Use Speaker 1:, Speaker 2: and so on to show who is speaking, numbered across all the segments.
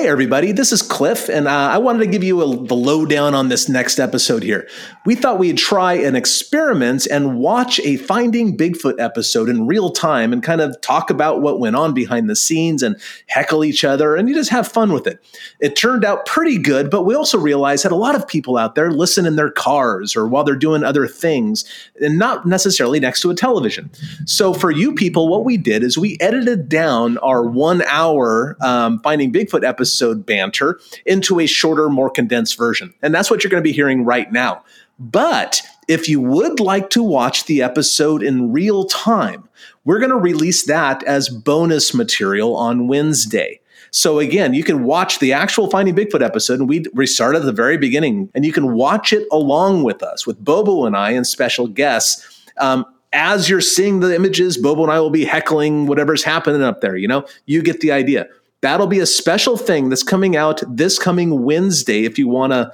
Speaker 1: Hey, everybody, this is Cliff, and uh, I wanted to give you a, the lowdown on this next episode here. We thought we'd try an experiment and watch a Finding Bigfoot episode in real time and kind of talk about what went on behind the scenes and heckle each other and you just have fun with it. It turned out pretty good, but we also realized that a lot of people out there listen in their cars or while they're doing other things and not necessarily next to a television. So, for you people, what we did is we edited down our one hour um, Finding Bigfoot episode episode banter into a shorter, more condensed version. And that's what you're going to be hearing right now. But if you would like to watch the episode in real time, we're going to release that as bonus material on Wednesday. So again, you can watch the actual Finding Bigfoot episode, and we restart at the very beginning, and you can watch it along with us, with Bobo and I and special guests. Um, as you're seeing the images, Bobo and I will be heckling whatever's happening up there. You know, you get the idea. That'll be a special thing that's coming out this coming Wednesday if you want to,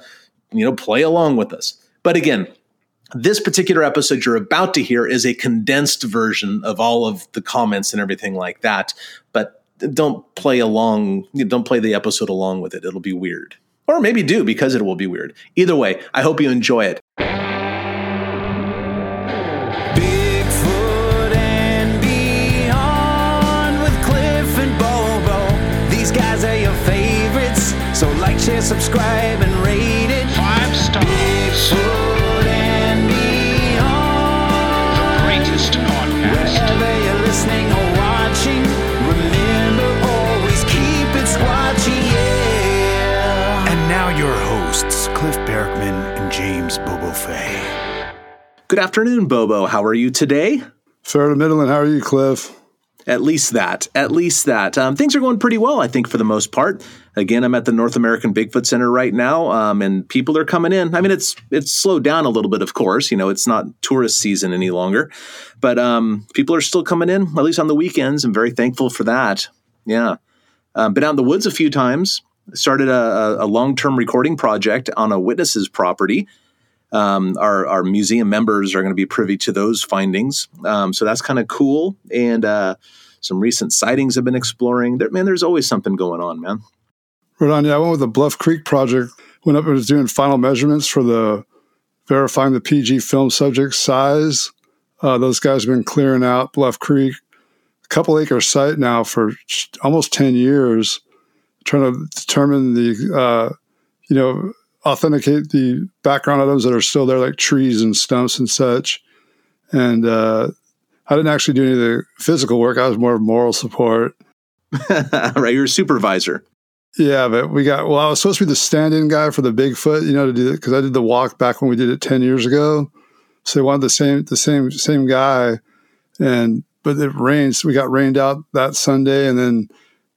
Speaker 1: you know, play along with us. But again, this particular episode you're about to hear is a condensed version of all of the comments and everything like that. But don't play along, don't play the episode along with it. It'll be weird. Or maybe do because it will be weird. Either way, I hope you enjoy it. Good afternoon, Bobo. How are you today?
Speaker 2: Fair to Midland. How are you, Cliff?
Speaker 1: At least that. At least that. Um, things are going pretty well, I think, for the most part. Again, I'm at the North American Bigfoot Center right now, um, and people are coming in. I mean, it's it's slowed down a little bit, of course. You know, it's not tourist season any longer, but um, people are still coming in, at least on the weekends. I'm very thankful for that. Yeah, um, been out in the woods a few times. Started a, a long term recording project on a witness's property. Um, our, our museum members are going to be privy to those findings. Um, so that's kind of cool. And uh, some recent sightings have been exploring. There, man, there's always something going on, man.
Speaker 2: Right on. Yeah, I went with the Bluff Creek project. Went up and was doing final measurements for the verifying the PG film subject size. Uh, those guys have been clearing out Bluff Creek, a couple acre site now for almost 10 years, trying to determine the, uh, you know, authenticate the background items that are still there, like trees and stumps and such. And uh, I didn't actually do any of the physical work. I was more of moral support.
Speaker 1: right, you're a supervisor.
Speaker 2: Yeah, but we got well. I was supposed to be the stand-in guy for the Bigfoot, you know, to do it because I did the walk back when we did it ten years ago. So they wanted the same, the same, same guy, and but it rained. So we got rained out that Sunday, and then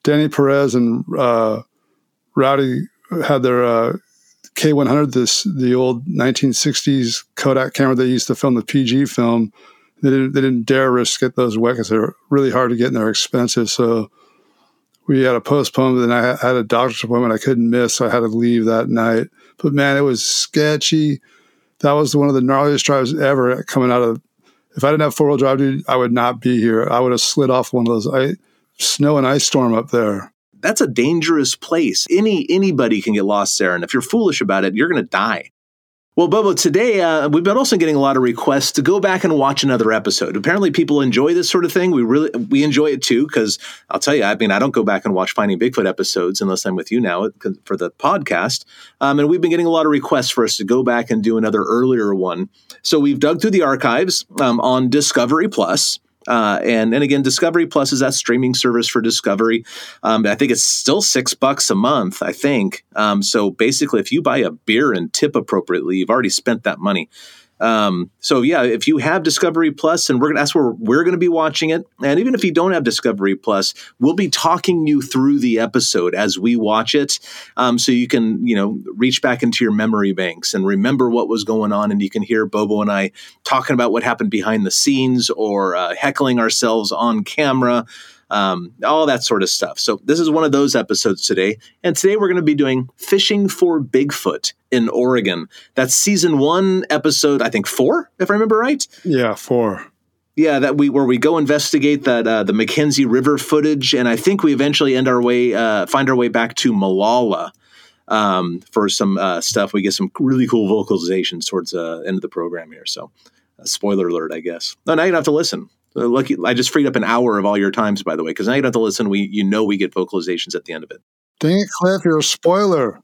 Speaker 2: Danny Perez and uh, Rowdy had their uh, K100, this the old 1960s Kodak camera they used to film the PG film. They didn't they didn't dare risk get those wet because they're really hard to get and they're expensive. So we had to postpone. But then I had a doctor's appointment I couldn't miss, so I had to leave that night. But man, it was sketchy. That was one of the gnarliest drives ever coming out of. If I didn't have four wheel drive, dude, I would not be here. I would have slid off one of those I, snow and ice storm up there
Speaker 1: that's a dangerous place. Any anybody can get lost there, and if you're foolish about it, you're going to die. Well, Bobo, today uh, we've been also getting a lot of requests to go back and watch another episode. Apparently, people enjoy this sort of thing. We really we enjoy it too because I'll tell you, I mean, I don't go back and watch Finding Bigfoot episodes unless I'm with you now for the podcast. Um, and we've been getting a lot of requests for us to go back and do another earlier one. So we've dug through the archives um, on Discovery Plus. Uh, and and again, Discovery Plus is that streaming service for Discovery. Um, I think it's still six bucks a month. I think. Um, so basically, if you buy a beer and tip appropriately, you've already spent that money. Um, so yeah, if you have Discovery Plus, and we're gonna that's where we're gonna be watching it, and even if you don't have Discovery Plus, we'll be talking you through the episode as we watch it, um, so you can you know reach back into your memory banks and remember what was going on, and you can hear Bobo and I talking about what happened behind the scenes or uh, heckling ourselves on camera um, all that sort of stuff. So, this is one of those episodes today. And today we're going to be doing Fishing for Bigfoot in Oregon. That's season one, episode, I think four, if I remember right.
Speaker 2: Yeah, four.
Speaker 1: Yeah, that we where we go investigate that uh, the McKenzie River footage, and I think we eventually end our way uh, find our way back to Molalla um, for some uh, stuff. We get some really cool vocalizations towards the uh, end of the program here. So, uh, spoiler alert, I guess. No, now you don't have to listen. Uh, lucky, I just freed up an hour of all your times, by the way, because now you don't have to listen. We you know we get vocalizations at the end of it.
Speaker 2: Dang it, Cliff, you're a spoiler.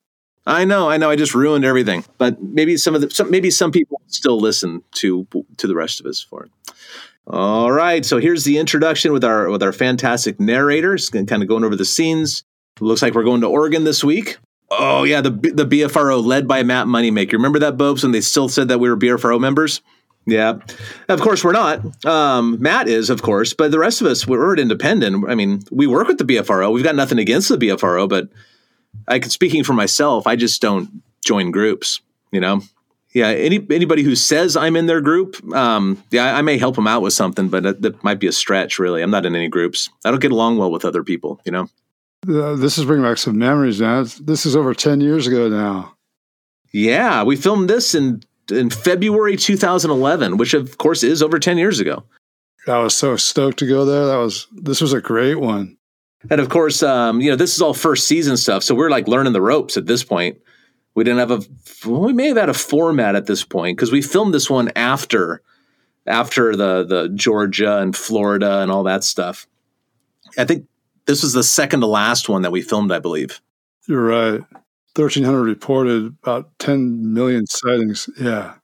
Speaker 1: I know, I know. I just ruined everything. But maybe some of the some, maybe some people still listen to to the rest of us for it. All right, so here's the introduction with our with our fantastic narrators, kind of going over the scenes. Looks like we're going to Oregon this week. Oh yeah, the the BFRO led by Matt Moneymaker. Remember that, Bobes, when they still said that we were BFRO members? Yeah, of course we're not. Um, Matt is, of course, but the rest of us we're independent. I mean, we work with the BFRO. We've got nothing against the BFRO, but I could speaking for myself. I just don't join groups. You know, yeah. Any anybody who says I'm in their group, um, yeah, I, I may help them out with something, but that, that might be a stretch. Really, I'm not in any groups. I don't get along well with other people. You know.
Speaker 2: Uh, this is bringing back some memories, now. This is over 10 years ago now.
Speaker 1: Yeah, we filmed this in in February 2011, which of course is over 10 years ago.
Speaker 2: I was so stoked to go there. That was this was a great one.
Speaker 1: And of course, um, you know, this is all first season stuff, so we're like learning the ropes at this point. We didn't have a well, we may have had a format at this point because we filmed this one after after the the Georgia and Florida and all that stuff. I think this was the second to last one that we filmed, I believe.
Speaker 2: You're right. 1300 reported about 10 million sightings. Yeah.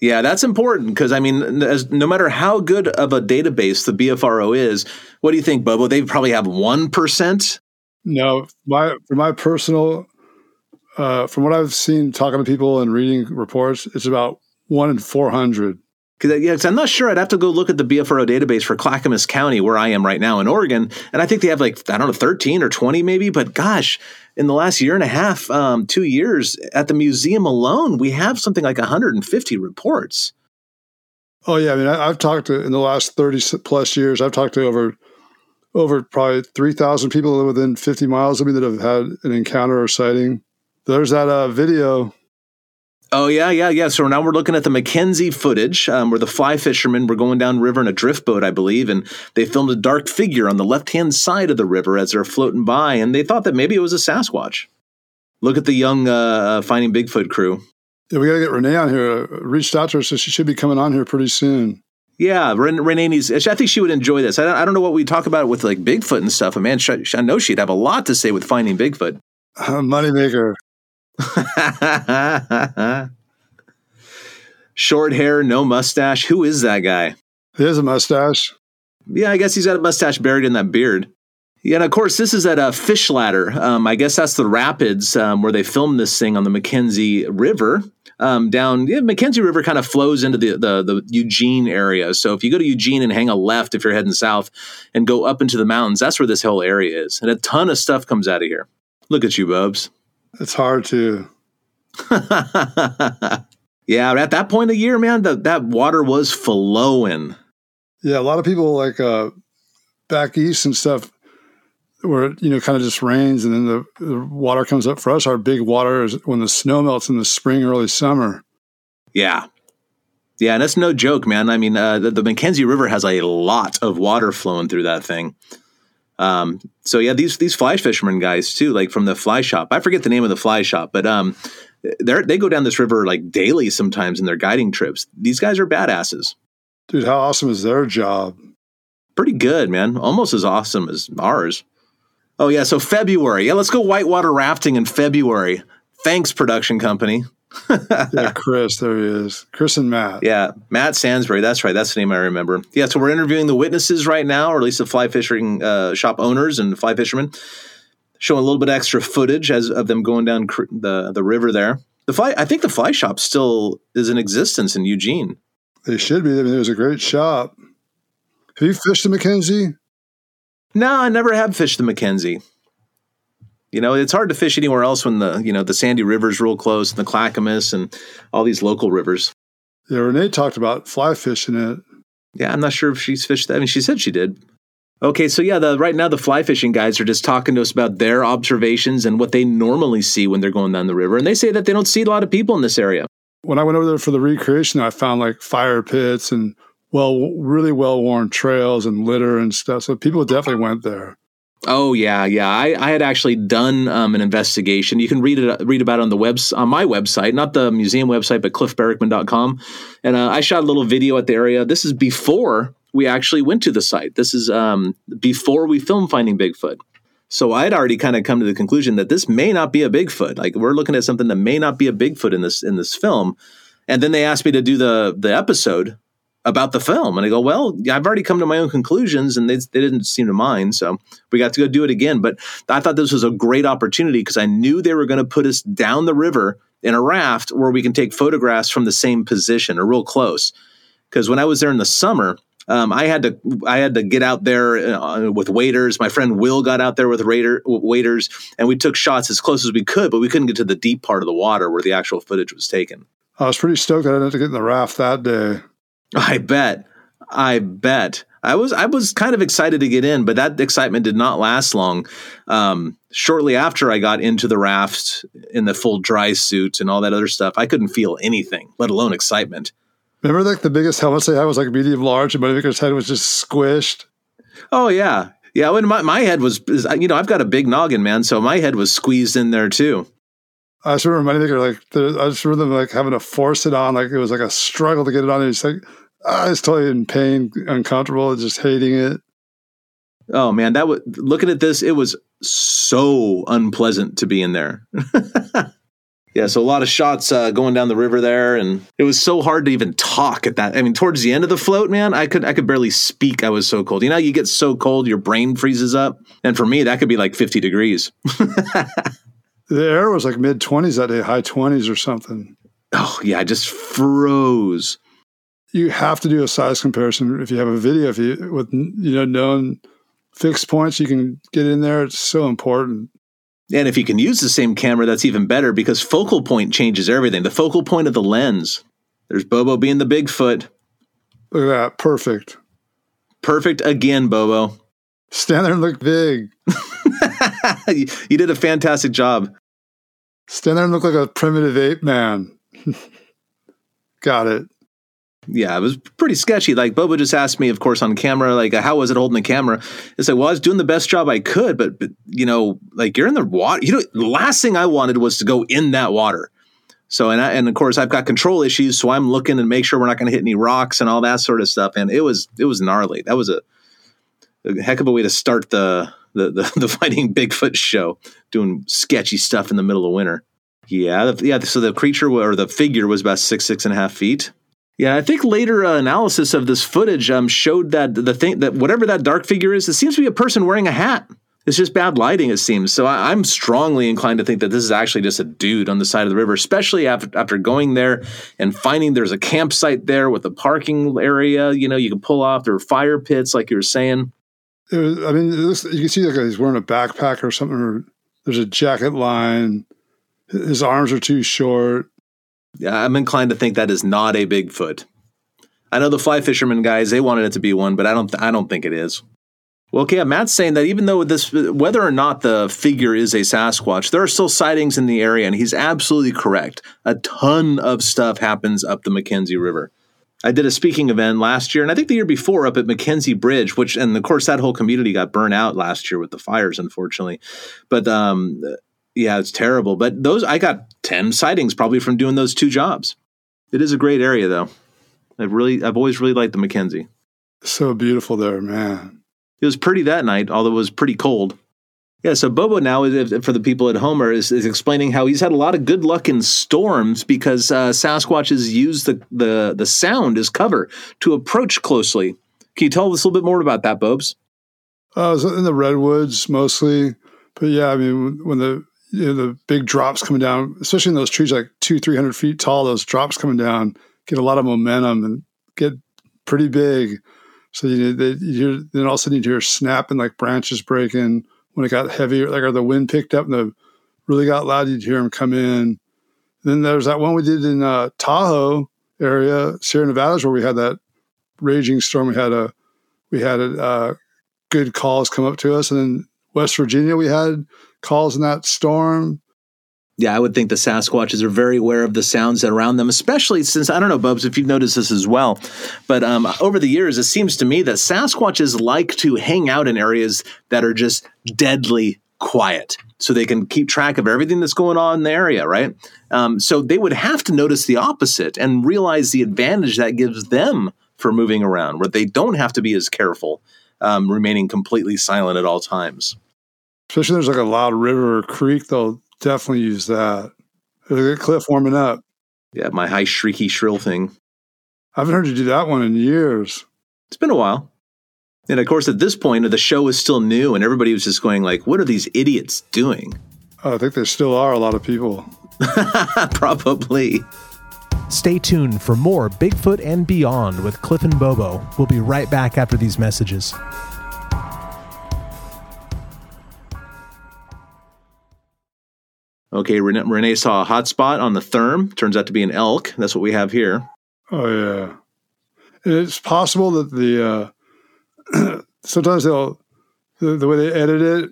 Speaker 1: Yeah, that's important because I mean, as, no matter how good of a database the BFRO is, what do you think, Bobo? They probably have one percent.
Speaker 2: No, my for my personal uh, from what I've seen talking to people and reading reports, it's about one in 400.
Speaker 1: Because yeah, I'm not sure. I'd have to go look at the BFRO database for Clackamas County, where I am right now in Oregon, and I think they have like I don't know, 13 or 20 maybe. But gosh, in the last year and a half, um, two years at the museum alone, we have something like 150 reports.
Speaker 2: Oh yeah, I mean, I, I've talked to in the last 30 plus years. I've talked to over over probably 3,000 people within 50 miles of me that have had an encounter or sighting. There's that uh, video.
Speaker 1: Oh yeah, yeah, yeah. So now we're looking at the McKenzie footage, um, where the fly fishermen were going down river in a drift boat, I believe, and they filmed a dark figure on the left hand side of the river as they're floating by, and they thought that maybe it was a Sasquatch. Look at the young uh, Finding Bigfoot crew.
Speaker 2: Yeah, we got to get Renee on here. Uh, reached out to her, so she should be coming on here pretty soon.
Speaker 1: Yeah, Ren- Renee needs. I think she would enjoy this. I don't, I don't know what we talk about with like Bigfoot and stuff, but man, sh- I know she'd have a lot to say with Finding Bigfoot.
Speaker 2: Moneymaker.
Speaker 1: Short hair, no mustache. Who is that guy?
Speaker 2: He has a mustache.
Speaker 1: Yeah, I guess he's got a mustache buried in that beard. Yeah, and of course, this is at a fish ladder. Um, I guess that's the rapids um, where they filmed this thing on the McKenzie River. Um, down, yeah, McKenzie River kind of flows into the, the the Eugene area. So if you go to Eugene and hang a left, if you're heading south, and go up into the mountains, that's where this whole area is, and a ton of stuff comes out of here. Look at you, Bubs.
Speaker 2: It's hard to.
Speaker 1: yeah, at that point of the year, man, the, that water was flowing.
Speaker 2: Yeah, a lot of people like uh, back east and stuff, where it, you know kind of just rains and then the, the water comes up. For us, our big water is when the snow melts in the spring, early summer.
Speaker 1: Yeah. Yeah, and that's no joke, man. I mean, uh, the, the McKenzie River has a lot of water flowing through that thing. Um, so yeah, these these fly fishermen guys too, like from the fly shop. I forget the name of the fly shop, but um, they they go down this river like daily sometimes in their guiding trips. These guys are badasses.
Speaker 2: Dude, how awesome is their job?
Speaker 1: Pretty good, man. Almost as awesome as ours. Oh yeah, so February. Yeah, let's go whitewater rafting in February. Thanks, production company.
Speaker 2: Yeah, Chris, there he is. Chris and Matt.
Speaker 1: Yeah, Matt Sansbury. That's right. That's the name I remember. Yeah, so we're interviewing the witnesses right now, or at least the fly fishing uh, shop owners and fly fishermen, showing a little bit extra footage as of them going down cr- the the river there. The fly, I think the fly shop still is in existence in Eugene.
Speaker 2: They should be. I mean, it was a great shop. Have you fished the McKenzie?
Speaker 1: No, I never have fished the McKenzie. You know, it's hard to fish anywhere else when the you know the Sandy River's real close, and the Clackamas, and all these local rivers.
Speaker 2: Yeah, Renee talked about fly fishing it.
Speaker 1: Yeah, I'm not sure if she's fished that. I mean, she said she did. Okay, so yeah, the right now the fly fishing guys are just talking to us about their observations and what they normally see when they're going down the river, and they say that they don't see a lot of people in this area.
Speaker 2: When I went over there for the recreation, I found like fire pits and well, really well worn trails and litter and stuff. So people definitely went there.
Speaker 1: Oh yeah, yeah. I, I had actually done um, an investigation. You can read it read about it on the webs on my website, not the museum website, but cliffbarackman.com. And uh, I shot a little video at the area. This is before we actually went to the site. This is um, before we filmed Finding Bigfoot. So I'd already kind of come to the conclusion that this may not be a Bigfoot. Like we're looking at something that may not be a Bigfoot in this in this film. And then they asked me to do the the episode about the film, and I go, well, I've already come to my own conclusions, and they, they didn't seem to mind. So we got to go do it again. But I thought this was a great opportunity because I knew they were going to put us down the river in a raft where we can take photographs from the same position or real close. Because when I was there in the summer, um, I had to I had to get out there uh, with waders. My friend Will got out there with raider, waders, and we took shots as close as we could, but we couldn't get to the deep part of the water where the actual footage was taken.
Speaker 2: I was pretty stoked I didn't have to get in the raft that day.
Speaker 1: I bet. I bet. I was I was kind of excited to get in, but that excitement did not last long. Um, shortly after I got into the raft in the full dry suit and all that other stuff, I couldn't feel anything, let alone excitement.
Speaker 2: Remember, like the biggest helmets they had was like medium large, and Moneymaker's head was just squished.
Speaker 1: Oh yeah, yeah. When my, my head was, you know, I've got a big noggin, man, so my head was squeezed in there too.
Speaker 2: I just remember Moneymaker like I just remember them like having to force it on, like it was like a struggle to get it on. And he's like, I was totally in pain, uncomfortable, just hating it.
Speaker 1: Oh man, that was looking at this, it was so unpleasant to be in there. yeah, so a lot of shots uh, going down the river there, and it was so hard to even talk at that. I mean, towards the end of the float, man, I could I could barely speak. I was so cold. You know, you get so cold, your brain freezes up, and for me, that could be like fifty degrees.
Speaker 2: The air was like mid twenties that day, high twenties or something.
Speaker 1: oh yeah, I just froze.
Speaker 2: You have to do a size comparison if you have a video. If you with you know known fixed points, you can get in there. It's so important.
Speaker 1: And if you can use the same camera, that's even better because focal point changes everything. The focal point of the lens. There's Bobo being the Bigfoot.
Speaker 2: Look at that, perfect.
Speaker 1: Perfect again, Bobo.
Speaker 2: Stand there and look big.
Speaker 1: you you did a fantastic job.
Speaker 2: Stand there and look like a primitive ape man. Got it.
Speaker 1: Yeah, it was pretty sketchy. Like Bobo just asked me, of course, on camera, like, uh, how was it holding the camera? It's like, well, I was doing the best job I could, but, but you know, like you're in the water. You know, the last thing I wanted was to go in that water. So, and I, and of course, I've got control issues, so I'm looking and make sure we're not going to hit any rocks and all that sort of stuff. And it was it was gnarly. That was a, a heck of a way to start the the the, the fighting Bigfoot show, doing sketchy stuff in the middle of winter. Yeah, yeah. So the creature or the figure was about six six and a half feet. Yeah, I think later uh, analysis of this footage um, showed that the thing that whatever that dark figure is, it seems to be a person wearing a hat. It's just bad lighting, it seems. So I, I'm strongly inclined to think that this is actually just a dude on the side of the river, especially after after going there and finding there's a campsite there with a parking area. You know, you can pull off. There are fire pits, like you were saying.
Speaker 2: Was, I mean, looks, you can see like he's wearing a backpack or something. Or there's a jacket line. His arms are too short.
Speaker 1: I'm inclined to think that is not a Bigfoot. I know the fly fisherman guys; they wanted it to be one, but I don't. I don't think it is. Well, okay, Matt's saying that even though this, whether or not the figure is a Sasquatch, there are still sightings in the area, and he's absolutely correct. A ton of stuff happens up the McKenzie River. I did a speaking event last year, and I think the year before up at McKenzie Bridge, which, and of course, that whole community got burnt out last year with the fires, unfortunately. But um, yeah, it's terrible. But those, I got ten sightings probably from doing those two jobs. It is a great area, though. I've really, I've always really liked the McKenzie.
Speaker 2: So beautiful there, man.
Speaker 1: It was pretty that night, although it was pretty cold. Yeah, so Bobo now, is- for the people at home, are- is, is explaining how he's had a lot of good luck in storms because uh, Sasquatches use the, the, the sound as cover to approach closely. Can you tell us a little bit more about that, Bobes?
Speaker 2: Uh, in the redwoods mostly, but yeah, I mean, when the you know, the big drops coming down, especially in those trees like two, three hundred feet tall, those drops coming down get a lot of momentum and get pretty big. So you, they, you hear, then all of a sudden you hear snapping like branches breaking. When it got heavier, like or the wind picked up and the really got loud, you'd hear them come in. Then there's that one we did in uh, Tahoe area, Sierra Nevadas, where we had that raging storm. We had a we had a uh, good calls come up to us, and then West Virginia we had calls in that storm.
Speaker 1: Yeah, I would think the Sasquatches are very aware of the sounds around them, especially since I don't know, Bubs, if you've noticed this as well. But um, over the years, it seems to me that Sasquatches like to hang out in areas that are just deadly quiet so they can keep track of everything that's going on in the area, right? Um, so they would have to notice the opposite and realize the advantage that gives them for moving around, where they don't have to be as careful, um, remaining completely silent at all times.
Speaker 2: Especially if there's like a loud river or creek, they'll definitely use that. There's a cliff warming up.
Speaker 1: Yeah, my high shrieky shrill thing.
Speaker 2: I haven't heard you do that one in years.
Speaker 1: It's been a while. And of course, at this point, the show was still new, and everybody was just going like, "What are these idiots doing?"
Speaker 2: Oh, I think there still are a lot of people.
Speaker 1: Probably.
Speaker 3: Stay tuned for more Bigfoot and Beyond with Cliff and Bobo. We'll be right back after these messages.
Speaker 1: Okay, Renee, Renee saw a hot spot on the therm. Turns out to be an elk. That's what we have here.
Speaker 2: Oh yeah, it's possible that the uh, sometimes they'll the, the way they edit it,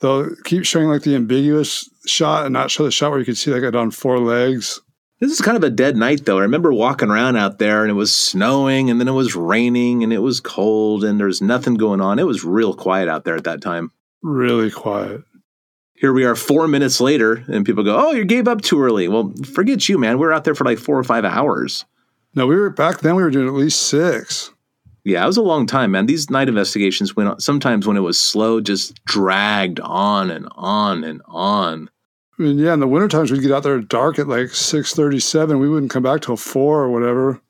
Speaker 2: they'll keep showing like the ambiguous shot and not show the shot where you can see like it on four legs.
Speaker 1: This is kind of a dead night, though. I remember walking around out there and it was snowing and then it was raining and it was cold and there's nothing going on. It was real quiet out there at that time.
Speaker 2: Really quiet.
Speaker 1: Here we are four minutes later and people go, Oh, you gave up too early. Well, forget you, man. We were out there for like four or five hours.
Speaker 2: No, we were back then. We were doing at least six.
Speaker 1: Yeah, it was a long time, man. These night investigations went on, sometimes when it was slow, just dragged on and on and on.
Speaker 2: I mean, yeah, in the winter times we'd get out there dark at like six thirty-seven. We wouldn't come back till four or whatever.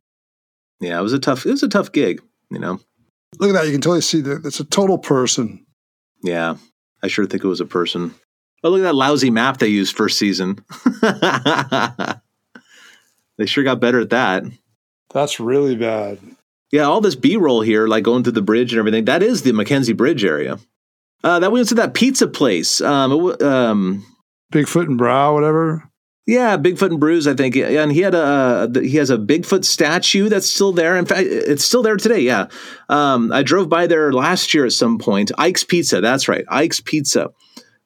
Speaker 1: Yeah, it was a tough it was a tough gig, you know.
Speaker 2: Look at that! You can totally see that it's a total person.
Speaker 1: Yeah. I sure think it was a person. Oh, look at that lousy map they used first season. they sure got better at that.
Speaker 2: That's really bad.
Speaker 1: Yeah, all this B roll here, like going through the bridge and everything, that is the McKenzie Bridge area. Uh, that went to that pizza place. Um, um,
Speaker 2: Bigfoot and brow, whatever.
Speaker 1: yeah, Bigfoot and Bruise, I think, Yeah, and he had a he has a Bigfoot statue that's still there. In fact, it's still there today. Yeah, um, I drove by there last year at some point. Ike's Pizza, that's right, Ike's Pizza.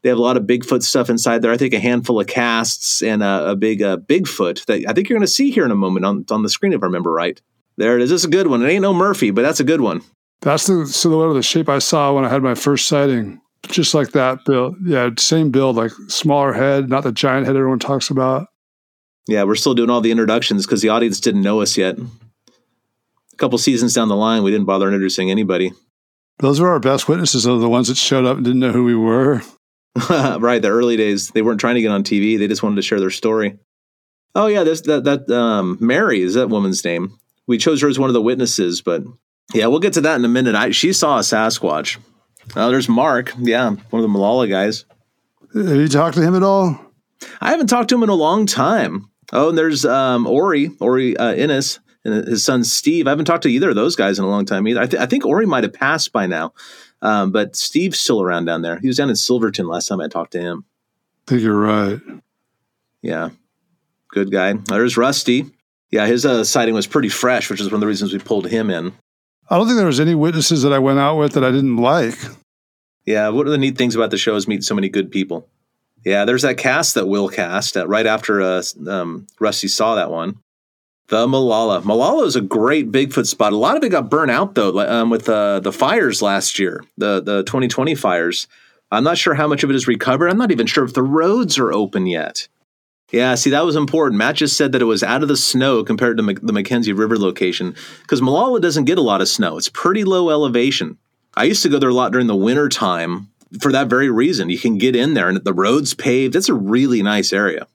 Speaker 1: They have a lot of Bigfoot stuff inside there. I think a handful of casts and a, a big uh, Bigfoot that I think you're going to see here in a moment on on the screen, if I remember right. There it is. This is a good one. It ain't no Murphy, but that's a good one.
Speaker 2: That's the silhouette of the shape I saw when I had my first sighting. Just like that build. Yeah, same build, like smaller head, not the giant head everyone talks about.
Speaker 1: Yeah, we're still doing all the introductions because the audience didn't know us yet. A couple seasons down the line, we didn't bother introducing anybody.
Speaker 2: Those were our best witnesses, though, the ones that showed up and didn't know who we were.
Speaker 1: right, the early days, they weren't trying to get on TV; they just wanted to share their story. Oh yeah, this that that um, Mary is that woman's name. We chose her as one of the witnesses, but yeah, we'll get to that in a minute. I, she saw a Sasquatch. Oh, there's Mark. Yeah, one of the Molalla guys.
Speaker 2: Have you talked to him at all?
Speaker 1: I haven't talked to him in a long time. Oh, and there's um, Ori, Ori uh, Innes, and his son Steve. I haven't talked to either of those guys in a long time either. I, th- I think Ori might have passed by now, um, but Steve's still around down there. He was down in Silverton last time I talked to him.
Speaker 2: I think you're right.
Speaker 1: Yeah, good guy. There's Rusty. Yeah, his uh, sighting was pretty fresh, which is one of the reasons we pulled him in.
Speaker 2: I don't think there was any witnesses that I went out with that I didn't like.
Speaker 1: Yeah, one of the neat things about the show is meeting so many good people. Yeah, there's that cast that Will cast uh, right after uh, um, Rusty saw that one. The Molalla. Molalla is a great Bigfoot spot. A lot of it got burnt out though, um, with uh, the fires last year, the the 2020 fires. I'm not sure how much of it is recovered. I'm not even sure if the roads are open yet. Yeah, see, that was important. Matt just said that it was out of the snow compared to the McKenzie River location because Molalla doesn't get a lot of snow. It's pretty low elevation. I used to go there a lot during the winter time for that very reason. You can get in there and the road's paved. It's a really nice area.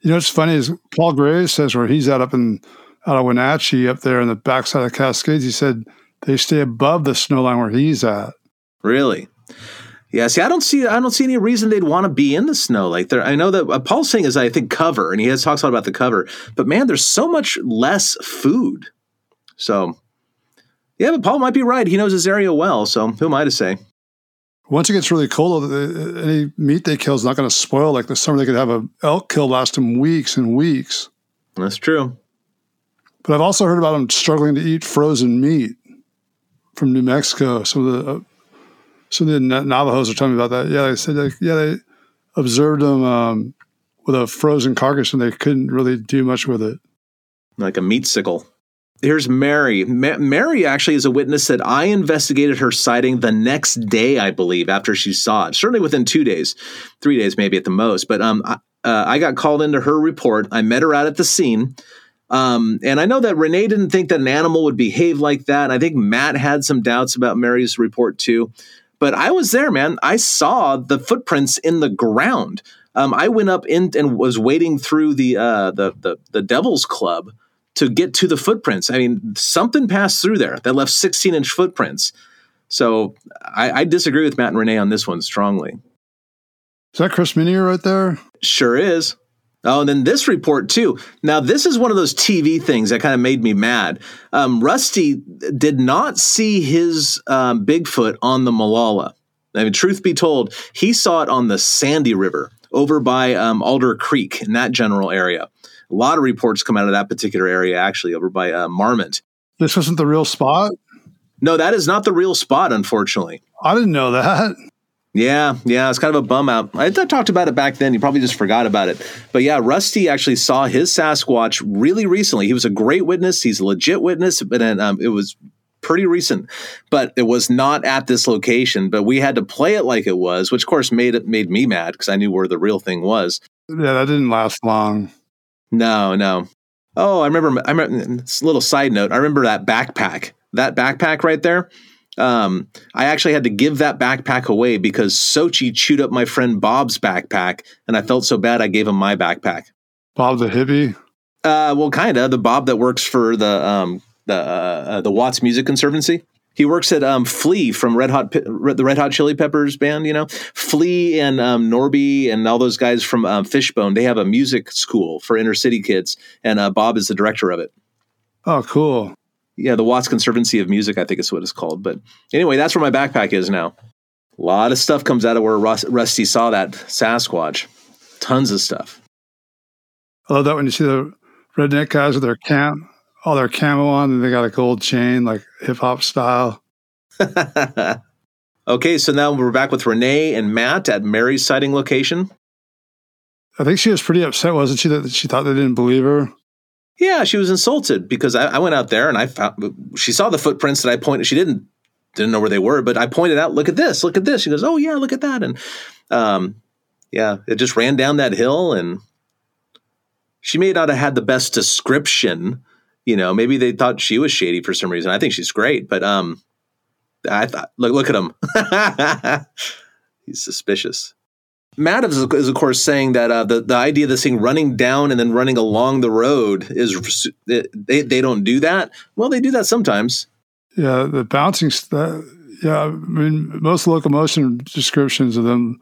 Speaker 2: You know, what's funny is Paul Graves says where he's out up in out of Wenatchee up there in the backside of the Cascades, he said they stay above the snow line where he's at.
Speaker 1: Really? Yeah. See, I don't see. I don't see any reason they'd want to be in the snow like there. I know that uh, Paul's saying is I think cover, and he has talks a lot about the cover. But man, there's so much less food. So, yeah, but Paul might be right. He knows his area well. So who am I to say?
Speaker 2: Once it gets really cold, any meat they kill is not going to spoil. Like the summer, they could have a elk kill last them weeks and weeks.
Speaker 1: That's true.
Speaker 2: But I've also heard about them struggling to eat frozen meat from New Mexico. Some of the uh, some of the Navajos are telling me about that. Yeah, they said yeah they observed them um, with a frozen carcass, and they couldn't really do much with it.
Speaker 1: like a meat sickle. Here's Mary. Ma- Mary actually is a witness that I investigated her sighting the next day, I believe, after she saw it. Certainly within two days, three days maybe at the most. But um, I, uh, I got called into her report. I met her out at the scene. Um, and I know that Renee didn't think that an animal would behave like that. I think Matt had some doubts about Mary's report too. But I was there, man. I saw the footprints in the ground. Um, I went up in and was wading through the uh, the the the Devil's Club to get to the footprints. I mean, something passed through there that left 16 inch footprints. So I, I disagree with Matt and Renee on this one strongly.
Speaker 2: Is that Chris Minier right there?
Speaker 1: Sure is. Oh, and then this report too. Now, this is one of those TV things that kind of made me mad. Um, Rusty did not see his um, Bigfoot on the Molalla. I mean, truth be told, he saw it on the Sandy River over by um, Alder Creek in that general area. A lot of reports come out of that particular area, actually, over by uh, Marmot.
Speaker 2: This wasn't the real spot.
Speaker 1: No, that is not the real spot, unfortunately.
Speaker 2: I didn't know that.
Speaker 1: Yeah, yeah, it's kind of a bum out. I, I talked about it back then. You probably just forgot about it. But yeah, Rusty actually saw his Sasquatch really recently. He was a great witness. He's a legit witness, but um, it was pretty recent. But it was not at this location. But we had to play it like it was, which of course made it made me mad because I knew where the real thing was.
Speaker 2: Yeah, that didn't last long.
Speaker 1: No, no. Oh, I remember. I remember. It's a little side note. I remember that backpack. That backpack right there. Um, I actually had to give that backpack away because Sochi chewed up my friend Bob's backpack, and I felt so bad I gave him my backpack.
Speaker 2: Bob the hippie.
Speaker 1: Uh, well, kind of the Bob that works for the um, the uh, the Watts Music Conservancy. He works at um, Flea from Red Hot the Red Hot Chili Peppers band. You know, Flea and um, Norby and all those guys from um, Fishbone. They have a music school for inner city kids, and uh, Bob is the director of it.
Speaker 2: Oh, cool.
Speaker 1: Yeah, the Watts Conservancy of Music, I think is what it's called. But anyway, that's where my backpack is now. A lot of stuff comes out of where Rus- Rusty saw that Sasquatch. Tons of stuff.
Speaker 2: I love that when you see the redneck guys with their cam, all their camo on, and they got a gold chain, like hip hop style.
Speaker 1: okay, so now we're back with Renee and Matt at Mary's sighting location.
Speaker 2: I think she was pretty upset, wasn't she, that she thought they didn't believe her?
Speaker 1: Yeah, she was insulted because I, I went out there and I found she saw the footprints that I pointed. She didn't didn't know where they were, but I pointed out, "Look at this! Look at this!" She goes, "Oh yeah, look at that!" And um, yeah, it just ran down that hill, and she may not have had the best description. You know, maybe they thought she was shady for some reason. I think she's great, but um, I thought, look, look at him. He's suspicious. Matt is, of course, saying that uh, the the idea of this thing running down and then running along the road is they they don't do that. Well, they do that sometimes.
Speaker 2: Yeah, the bouncing. That, yeah, I mean, most locomotion descriptions of them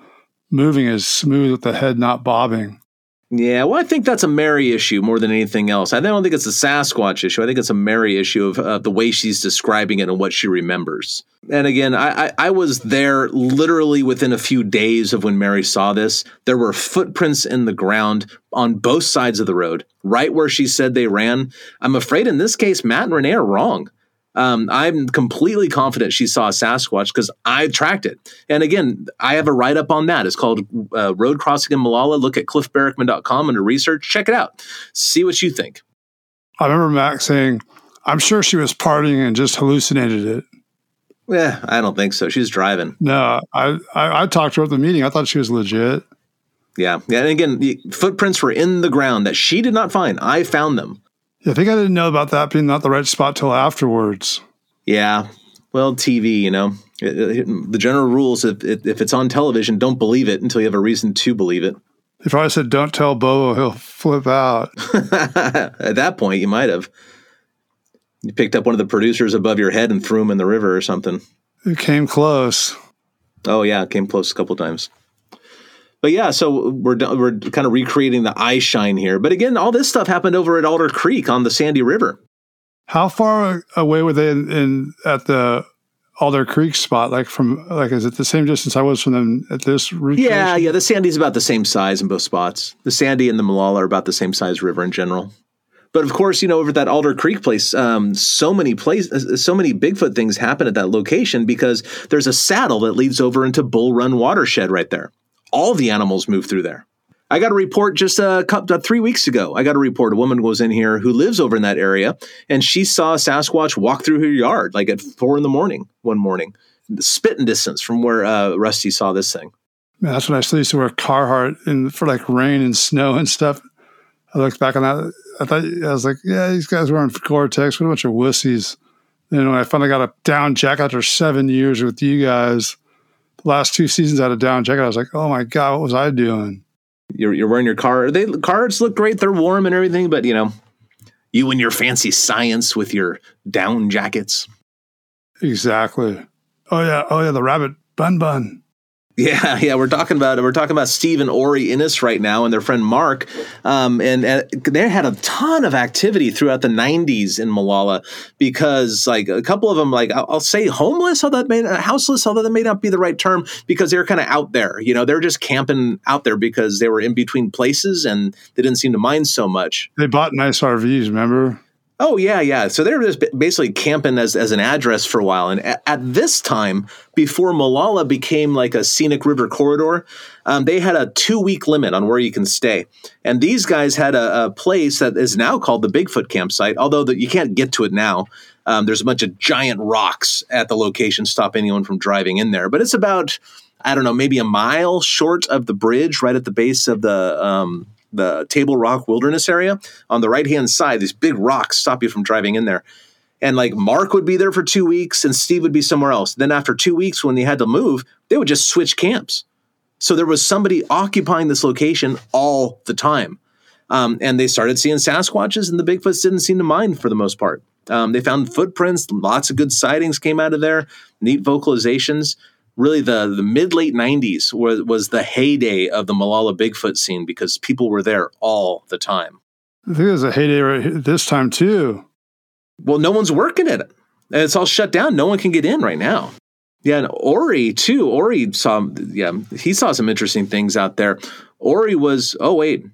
Speaker 2: moving is smooth with the head not bobbing.
Speaker 1: Yeah, well, I think that's a Mary issue more than anything else. I don't think it's a Sasquatch issue. I think it's a Mary issue of the way she's describing it and what she remembers. And again, I, I, I was there literally within a few days of when Mary saw this. There were footprints in the ground on both sides of the road, right where she said they ran. I'm afraid in this case, Matt and Renee are wrong. Um, I'm completely confident she saw a Sasquatch because I tracked it. And again, I have a write up on that. It's called uh, Road Crossing in Molalla. Look at cliffbarackman.com under research. Check it out. See what you think.
Speaker 2: I remember Max saying, I'm sure she was partying and just hallucinated it.
Speaker 1: Yeah, I don't think so. She's driving.
Speaker 2: No, I, I, I talked to her at the meeting. I thought she was legit.
Speaker 1: Yeah. Yeah. And again, the footprints were in the ground that she did not find. I found them.
Speaker 2: Yeah, I think I didn't know about that being not the right spot till afterwards.
Speaker 1: Yeah. Well, TV, you know, it, it, the general rules if, if it's on television, don't believe it until you have a reason to believe it.
Speaker 2: If I said, don't tell Bobo, he'll flip out.
Speaker 1: At that point, you might have. You picked up one of the producers above your head and threw him in the river or something.
Speaker 2: It came close.
Speaker 1: Oh, yeah, it came close a couple times. But yeah, so we're we're kind of recreating the eye shine here. But again, all this stuff happened over at Alder Creek on the Sandy River.
Speaker 2: How far away were they in, in at the Alder Creek spot? Like from like is it the same distance I was from them at this route?
Speaker 1: Yeah, yeah. The Sandy's about the same size in both spots. The Sandy and the Molalla are about the same size river in general. But of course, you know, over at that Alder Creek place, um, so many places, so many Bigfoot things happen at that location because there's a saddle that leads over into Bull Run watershed right there all the animals move through there. I got a report just a couple uh, three weeks ago. I got a report. A woman was in here who lives over in that area, and she saw a Sasquatch walk through her yard like at four in the morning one morning, spitting distance from where uh, Rusty saw this thing.
Speaker 2: That's when I still used to wear Carhartt for like rain and snow and stuff. I looked back on that. I thought I was like, yeah, these guys wearing Gore-Tex. What a bunch of wussies. And when I finally got a down jacket after seven years with you guys, last two seasons out of down jacket. I was like, oh my god, what was I doing?
Speaker 1: You're, you're wearing your car. They cards look great. They're warm and everything, but you know, you and your fancy science with your down jackets.
Speaker 2: Exactly. Oh yeah. Oh yeah. The rabbit bun bun.
Speaker 1: Yeah, yeah, we're talking about we're talking about Steve and Ori Innes right now, and their friend Mark, um, and, and, they had a ton of activity throughout the '90s in Molalla because, like, a couple of them, like I'll, I'll say homeless, although that may houseless, although that may not be the right term, because they're kind of out there. You know, they're just camping out there because they were in between places and they didn't seem to mind so much.
Speaker 2: They bought nice RVs, remember?
Speaker 1: Oh yeah, yeah. So they were just basically camping as, as an address for a while. And at, at this time, before Molalla became like a scenic river corridor, um, they had a two week limit on where you can stay. And these guys had a, a place that is now called the Bigfoot campsite, although the, you can't get to it now. Um, there's a bunch of giant rocks at the location, stop anyone from driving in there. But it's about I don't know, maybe a mile short of the bridge, right at the base of the um, the Table Rock Wilderness area. On the right hand side, these big rocks stop you from driving in there. And like Mark would be there for two weeks and Steve would be somewhere else. Then after two weeks, when they had to move, they would just switch camps. So there was somebody occupying this location all the time. Um, and they started seeing Sasquatches, and the Bigfoots didn't seem to mind for the most part. Um, they found footprints, lots of good sightings came out of there, neat vocalizations really the the mid late 90s was, was the heyday of the Molalla Bigfoot scene because people were there all the time.
Speaker 2: I think it was a heyday right this time too.
Speaker 1: Well, no one's working at it. And it's all shut down. No one can get in right now. Yeah, and Ori too. Ori saw yeah, he saw some interesting things out there. Ori was oh wait,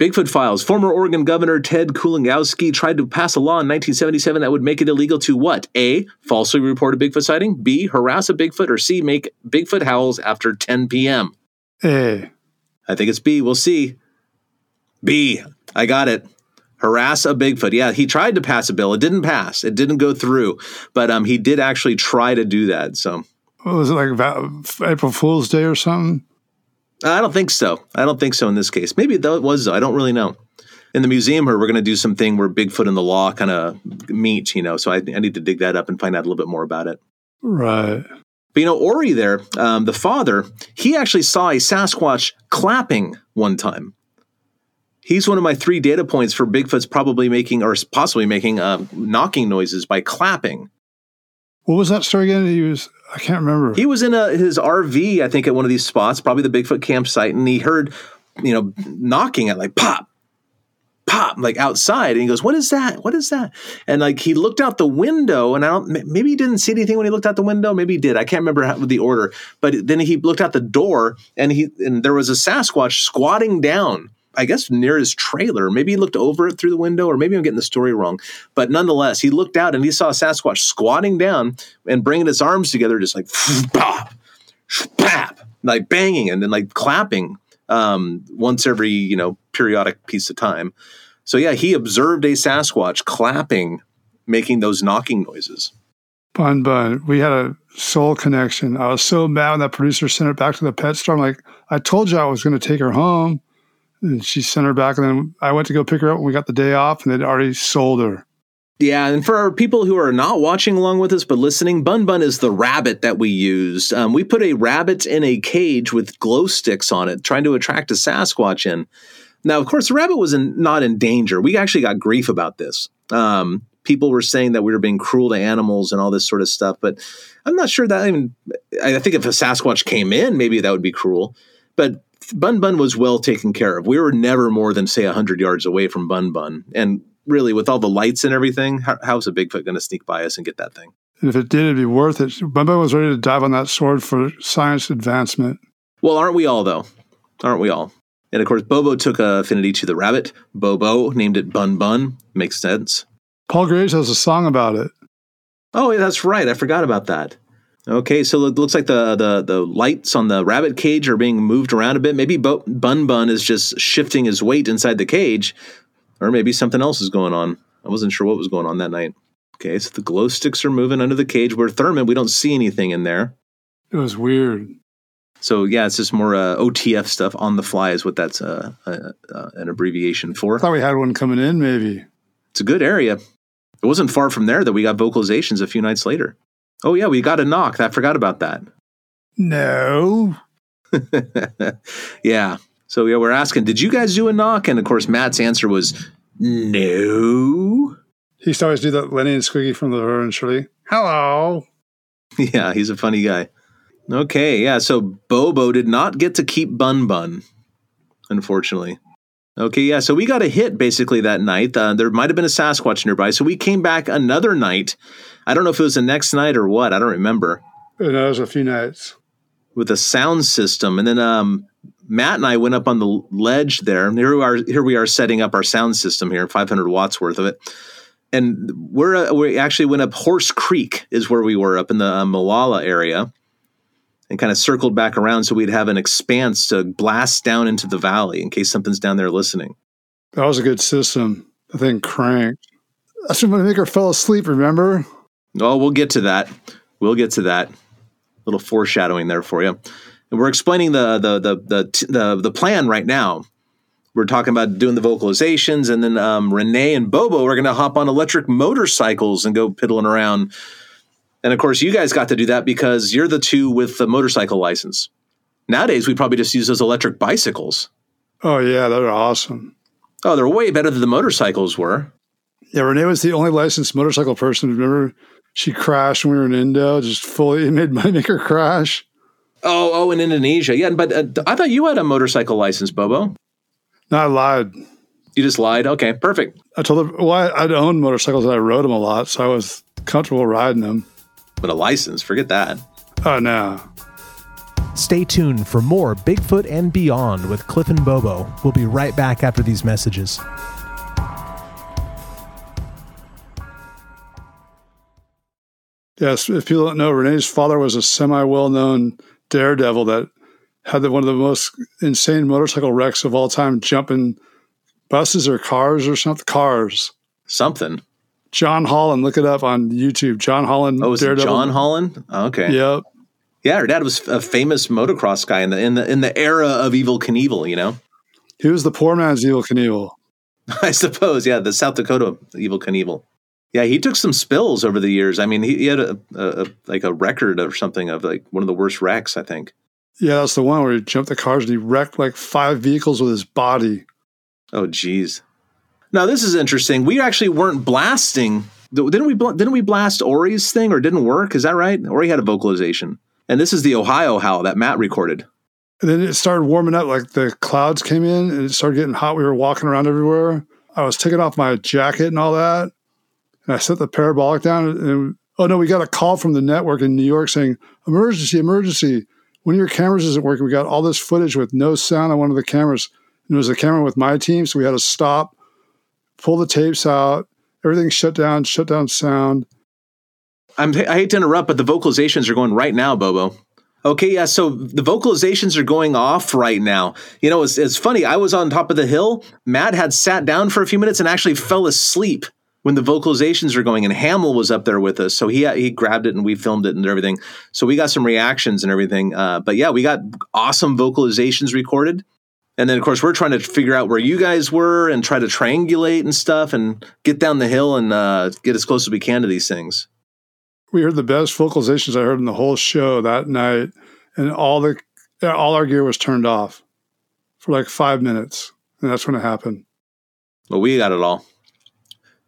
Speaker 1: Bigfoot Files. Former Oregon Governor Ted Kulongoski tried to pass a law in 1977 that would make it illegal to what? A. Falsely report a Bigfoot sighting. B. Harass a Bigfoot. Or C. Make Bigfoot howls after 10 p.m.
Speaker 2: A.
Speaker 1: I think it's B. We'll see. B. I got it. Harass a Bigfoot. Yeah, he tried to pass a bill. It didn't pass. It didn't go through. But um, he did actually try to do that. So.
Speaker 2: What was it like April Fool's Day or something?
Speaker 1: I don't think so. I don't think so in this case. Maybe it was. I don't really know. In the museum here, we're going to do something where Bigfoot and the law kind of meet, you know. So I, I, need to dig that up and find out a little bit more about it.
Speaker 2: Right.
Speaker 1: But you know, Ori there, um, the father, he actually saw a Sasquatch clapping one time. He's one of my three data points for Bigfoot's probably making or possibly making uh, knocking noises by clapping.
Speaker 2: What was that story again? He was I can't remember.
Speaker 1: He was in a, his RV, I think, at one of these spots, probably the Bigfoot campsite, and he heard, you know, knocking at like pop, pop, like outside, and he goes, "What is that? What is that?" And like he looked out the window, and I don't, maybe he didn't see anything when he looked out the window, maybe he did. I can't remember how, the order, but then he looked out the door, and he and there was a Sasquatch squatting down I guess near his trailer. Maybe he looked over it through the window, or maybe I'm getting the story wrong. But nonetheless, he looked out and he saw a Sasquatch squatting down and bringing his arms together, just like pop, pop, like banging and then like clapping um, once every you know periodic piece of time. So yeah, he observed a Sasquatch clapping, making those knocking noises.
Speaker 2: Bun Bun, we had a soul connection. I was so mad when that producer sent it back to the pet store. I'm like, I told you I was going to take her home. And she sent her back, and then I went to go pick her up. when We got the day off, and they'd already sold her.
Speaker 1: Yeah, and for our people who are not watching along with us but listening, Bun Bun is the rabbit that we used. Um, we put a rabbit in a cage with glow sticks on it, trying to attract a Sasquatch in. Now, of course, the rabbit was in, not in danger. We actually got grief about this. Um, people were saying that we were being cruel to animals and all this sort of stuff, but I'm not sure that even. I think if a Sasquatch came in, maybe that would be cruel. But Bun Bun was well taken care of. We were never more than say hundred yards away from Bun Bun, and really, with all the lights and everything, how, how's a Bigfoot going to sneak by us and get that thing?
Speaker 2: And if it did, it'd be worth it. Bun Bun was ready to dive on that sword for science advancement.
Speaker 1: Well, aren't we all though? Aren't we all? And of course, Bobo took a affinity to the rabbit. Bobo named it Bun Bun. Makes sense.
Speaker 2: Paul Graves has a song about it.
Speaker 1: Oh, yeah, that's right. I forgot about that. Okay, so it looks like the, the the lights on the rabbit cage are being moved around a bit. Maybe Bo- Bun Bun is just shifting his weight inside the cage, or maybe something else is going on. I wasn't sure what was going on that night. Okay, so the glow sticks are moving under the cage. Where Thurman, we don't see anything in there.
Speaker 2: It was weird.
Speaker 1: So yeah, it's just more uh, OTF stuff on the fly is what that's uh, uh, uh, an abbreviation for.
Speaker 2: I thought we had one coming in, maybe.
Speaker 1: It's a good area. It wasn't far from there that we got vocalizations a few nights later. Oh yeah, we got a knock. I forgot about that.
Speaker 2: No.
Speaker 1: yeah. So yeah, we're asking, did you guys do a knock? And of course, Matt's answer was no.
Speaker 2: He used to always do that Lenny and Squiggy from the Laverne and Shirley. Hello.
Speaker 1: Yeah, he's a funny guy. Okay, yeah. So Bobo did not get to keep Bun Bun, unfortunately. Okay, yeah. So we got a hit basically that night. Uh, there might have been a Sasquatch nearby, so we came back another night. I don't know if it was the next night or what. I don't remember.
Speaker 2: That was a few nights.
Speaker 1: with a sound system. And then um, Matt and I went up on the ledge there. Here we are. Here we are setting up our sound system here, 500 watts worth of it. And we're uh, we actually went up Horse Creek is where we were up in the uh, Molalla area, and kind of circled back around so we'd have an expanse to blast down into the valley in case something's down there listening.
Speaker 2: That was a good system. The thing cranked. That's when Maker fell asleep, remember?
Speaker 1: Oh, we'll get to that. We'll get to that. A Little foreshadowing there for you. And we're explaining the the the the the, the plan right now. We're talking about doing the vocalizations, and then um, Ranae and Bobo are going to hop on electric motorcycles and go piddling around. And of course, you guys got to do that because you're the two with the motorcycle license. Nowadays, we probably just use those electric bicycles.
Speaker 2: Oh, yeah, they're awesome.
Speaker 1: Oh, they're way better than the motorcycles were.
Speaker 2: Yeah, Ranae was the only licensed motorcycle person. Remember, she crashed when we were in Indo, just fully, it made my maker crash.
Speaker 1: Oh, oh, in Indonesia, yeah. But uh, I thought you had a motorcycle license, Bobo.
Speaker 2: No, I lied.
Speaker 1: You just lied. Okay, perfect.
Speaker 2: I told her, well, I- I'd owned motorcycles and I rode them a lot, so I was comfortable riding them.
Speaker 1: But a license, forget that.
Speaker 2: Oh, no.
Speaker 3: Stay tuned for more Bigfoot and Beyond with Cliff and Bobo. We'll be right back after these messages.
Speaker 2: Yes, if people don't know, Ranae's father was a semi well known daredevil that had one of the most insane motorcycle wrecks of all time, jumping buses or cars or something. Cars.
Speaker 1: Something.
Speaker 2: John Holland, look it up on YouTube. John Holland,
Speaker 1: Oh, is it John Holland? Oh, okay.
Speaker 2: Yep.
Speaker 1: Yeah, her dad was a famous motocross guy in the in the in the era of Evel Knievel. You know,
Speaker 2: He was the poor man's Evel Knievel.
Speaker 1: I suppose. Yeah, the South Dakota Evel Knievel. Yeah, he took some spills over the years. I mean, he, he had a, a, a like a record or something of like one of the worst wrecks. I think.
Speaker 2: Yeah, that's the one where he jumped the cars and he wrecked like five vehicles with his body.
Speaker 1: Oh, geez. Now this is interesting. We actually weren't blasting. Didn't we? Didn't we blast Ori's thing, or didn't work? Is that right? Ori had a vocalization, and this is the Ohio howl that Matt recorded.
Speaker 2: And then it started warming up, like the clouds came in and it started getting hot. We were walking around everywhere. I was taking off my jacket and all that. And I set the parabolic down. And oh no, we got a call from the network in New York saying, emergency, emergency. One of your cameras isn't working. We got all this footage with no sound on one of the cameras. And it was a camera with my team. So we had to stop, pull the tapes out. Everything shut down, shut down sound.
Speaker 1: I'm, I hate to interrupt, but the vocalizations are going right now, Bobo. Okay, yeah. So the vocalizations are going off right now. You know, it's, it's funny. I was on top of the hill. Matt had sat down for a few minutes and actually fell asleep when the vocalizations were going. And Hamill was up there with us, so he he grabbed it and we filmed it and everything. So we got some reactions and everything. Uh, but yeah, we got awesome vocalizations recorded. And then, of course, we're trying to figure out where you guys were and try to triangulate and stuff and get down the hill and uh, get as close as we can to these things.
Speaker 2: we heard the best vocalizations I heard in the whole show that night, and all the all our gear was turned off for like five minutes, and that's when it happened.
Speaker 1: Well, we got it all.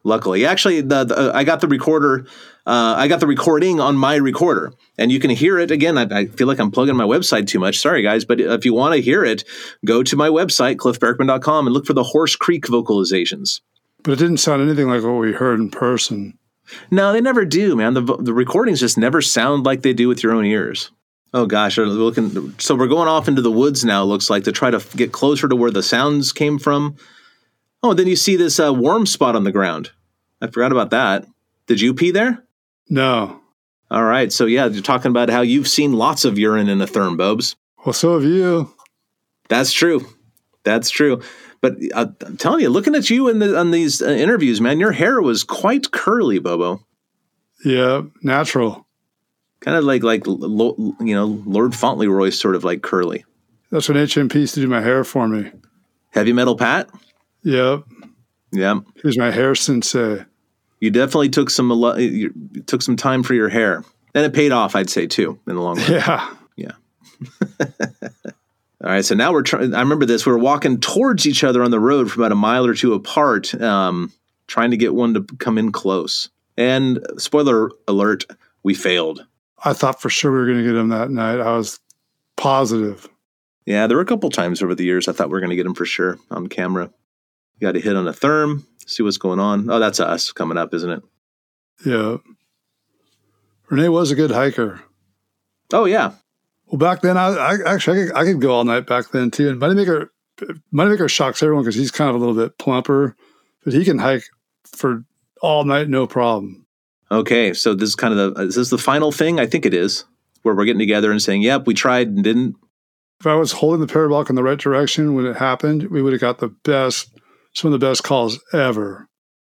Speaker 1: Luckily, actually, the, the I got the recorder. Uh, I got the recording on my recorder, and you can hear it again. I, I feel like I'm plugging my website too much. Sorry, guys, but if you want to hear it, go to my website cliffbarackman.com and look for the Horse Creek vocalizations.
Speaker 2: But it didn't sound anything like what we heard in person.
Speaker 1: No, they never do, man. The the recordings just never sound like they do with your own ears. Oh gosh, we're looking. So we're going off into the woods now. it Looks like to try to get closer to where the sounds came from. Oh, then you see this uh, warm spot on the ground. I forgot about that. Did you pee there?
Speaker 2: No,
Speaker 1: All right. So yeah, you're talking about how you've seen lots of urine in a therm, Bobes.
Speaker 2: Well, so have you.
Speaker 1: That's true. That's true. But uh, I'm telling you, looking at you in the, on these uh, interviews, man, your hair was quite curly, Bobo.
Speaker 2: Yeah, natural.
Speaker 1: Kind of like like lo, you know Lord Fauntleroy, sort of like curly.
Speaker 2: That's when HMP used to do my hair for me.
Speaker 1: Heavy metal Pat.
Speaker 2: Yep.
Speaker 1: Yeah,
Speaker 2: Here's my hair sensei.
Speaker 1: You definitely took some you took some time for your hair, and it paid off, I'd say too, in the long run.
Speaker 2: Yeah.
Speaker 1: Yeah. All right. So now we're trying. I remember this. We were walking towards each other on the road from about a mile or two apart, um, trying to get one to come in close. And spoiler alert, we failed.
Speaker 2: I thought for sure we were going to get him that night. I was positive.
Speaker 1: Yeah, there were a couple times over the years I thought we were going to get him for sure on camera. Got to hit on a therm, see what's going on. Oh, that's us coming up, isn't it?
Speaker 2: Yeah. Ranae was a good hiker.
Speaker 1: Oh, yeah.
Speaker 2: Well, back then, I, I actually I could, I could go all night back then too. And Moneymaker, Moneymaker shocks everyone because he's kind of a little bit plumper, but he can hike for all night, no problem.
Speaker 1: Okay. So this is kind of the, uh, is this the final thing? I think it is, where we're getting together and saying, yep, we tried and didn't.
Speaker 2: If I was holding the parabolic in the right direction when it happened, we would have got the best, some of the best calls ever.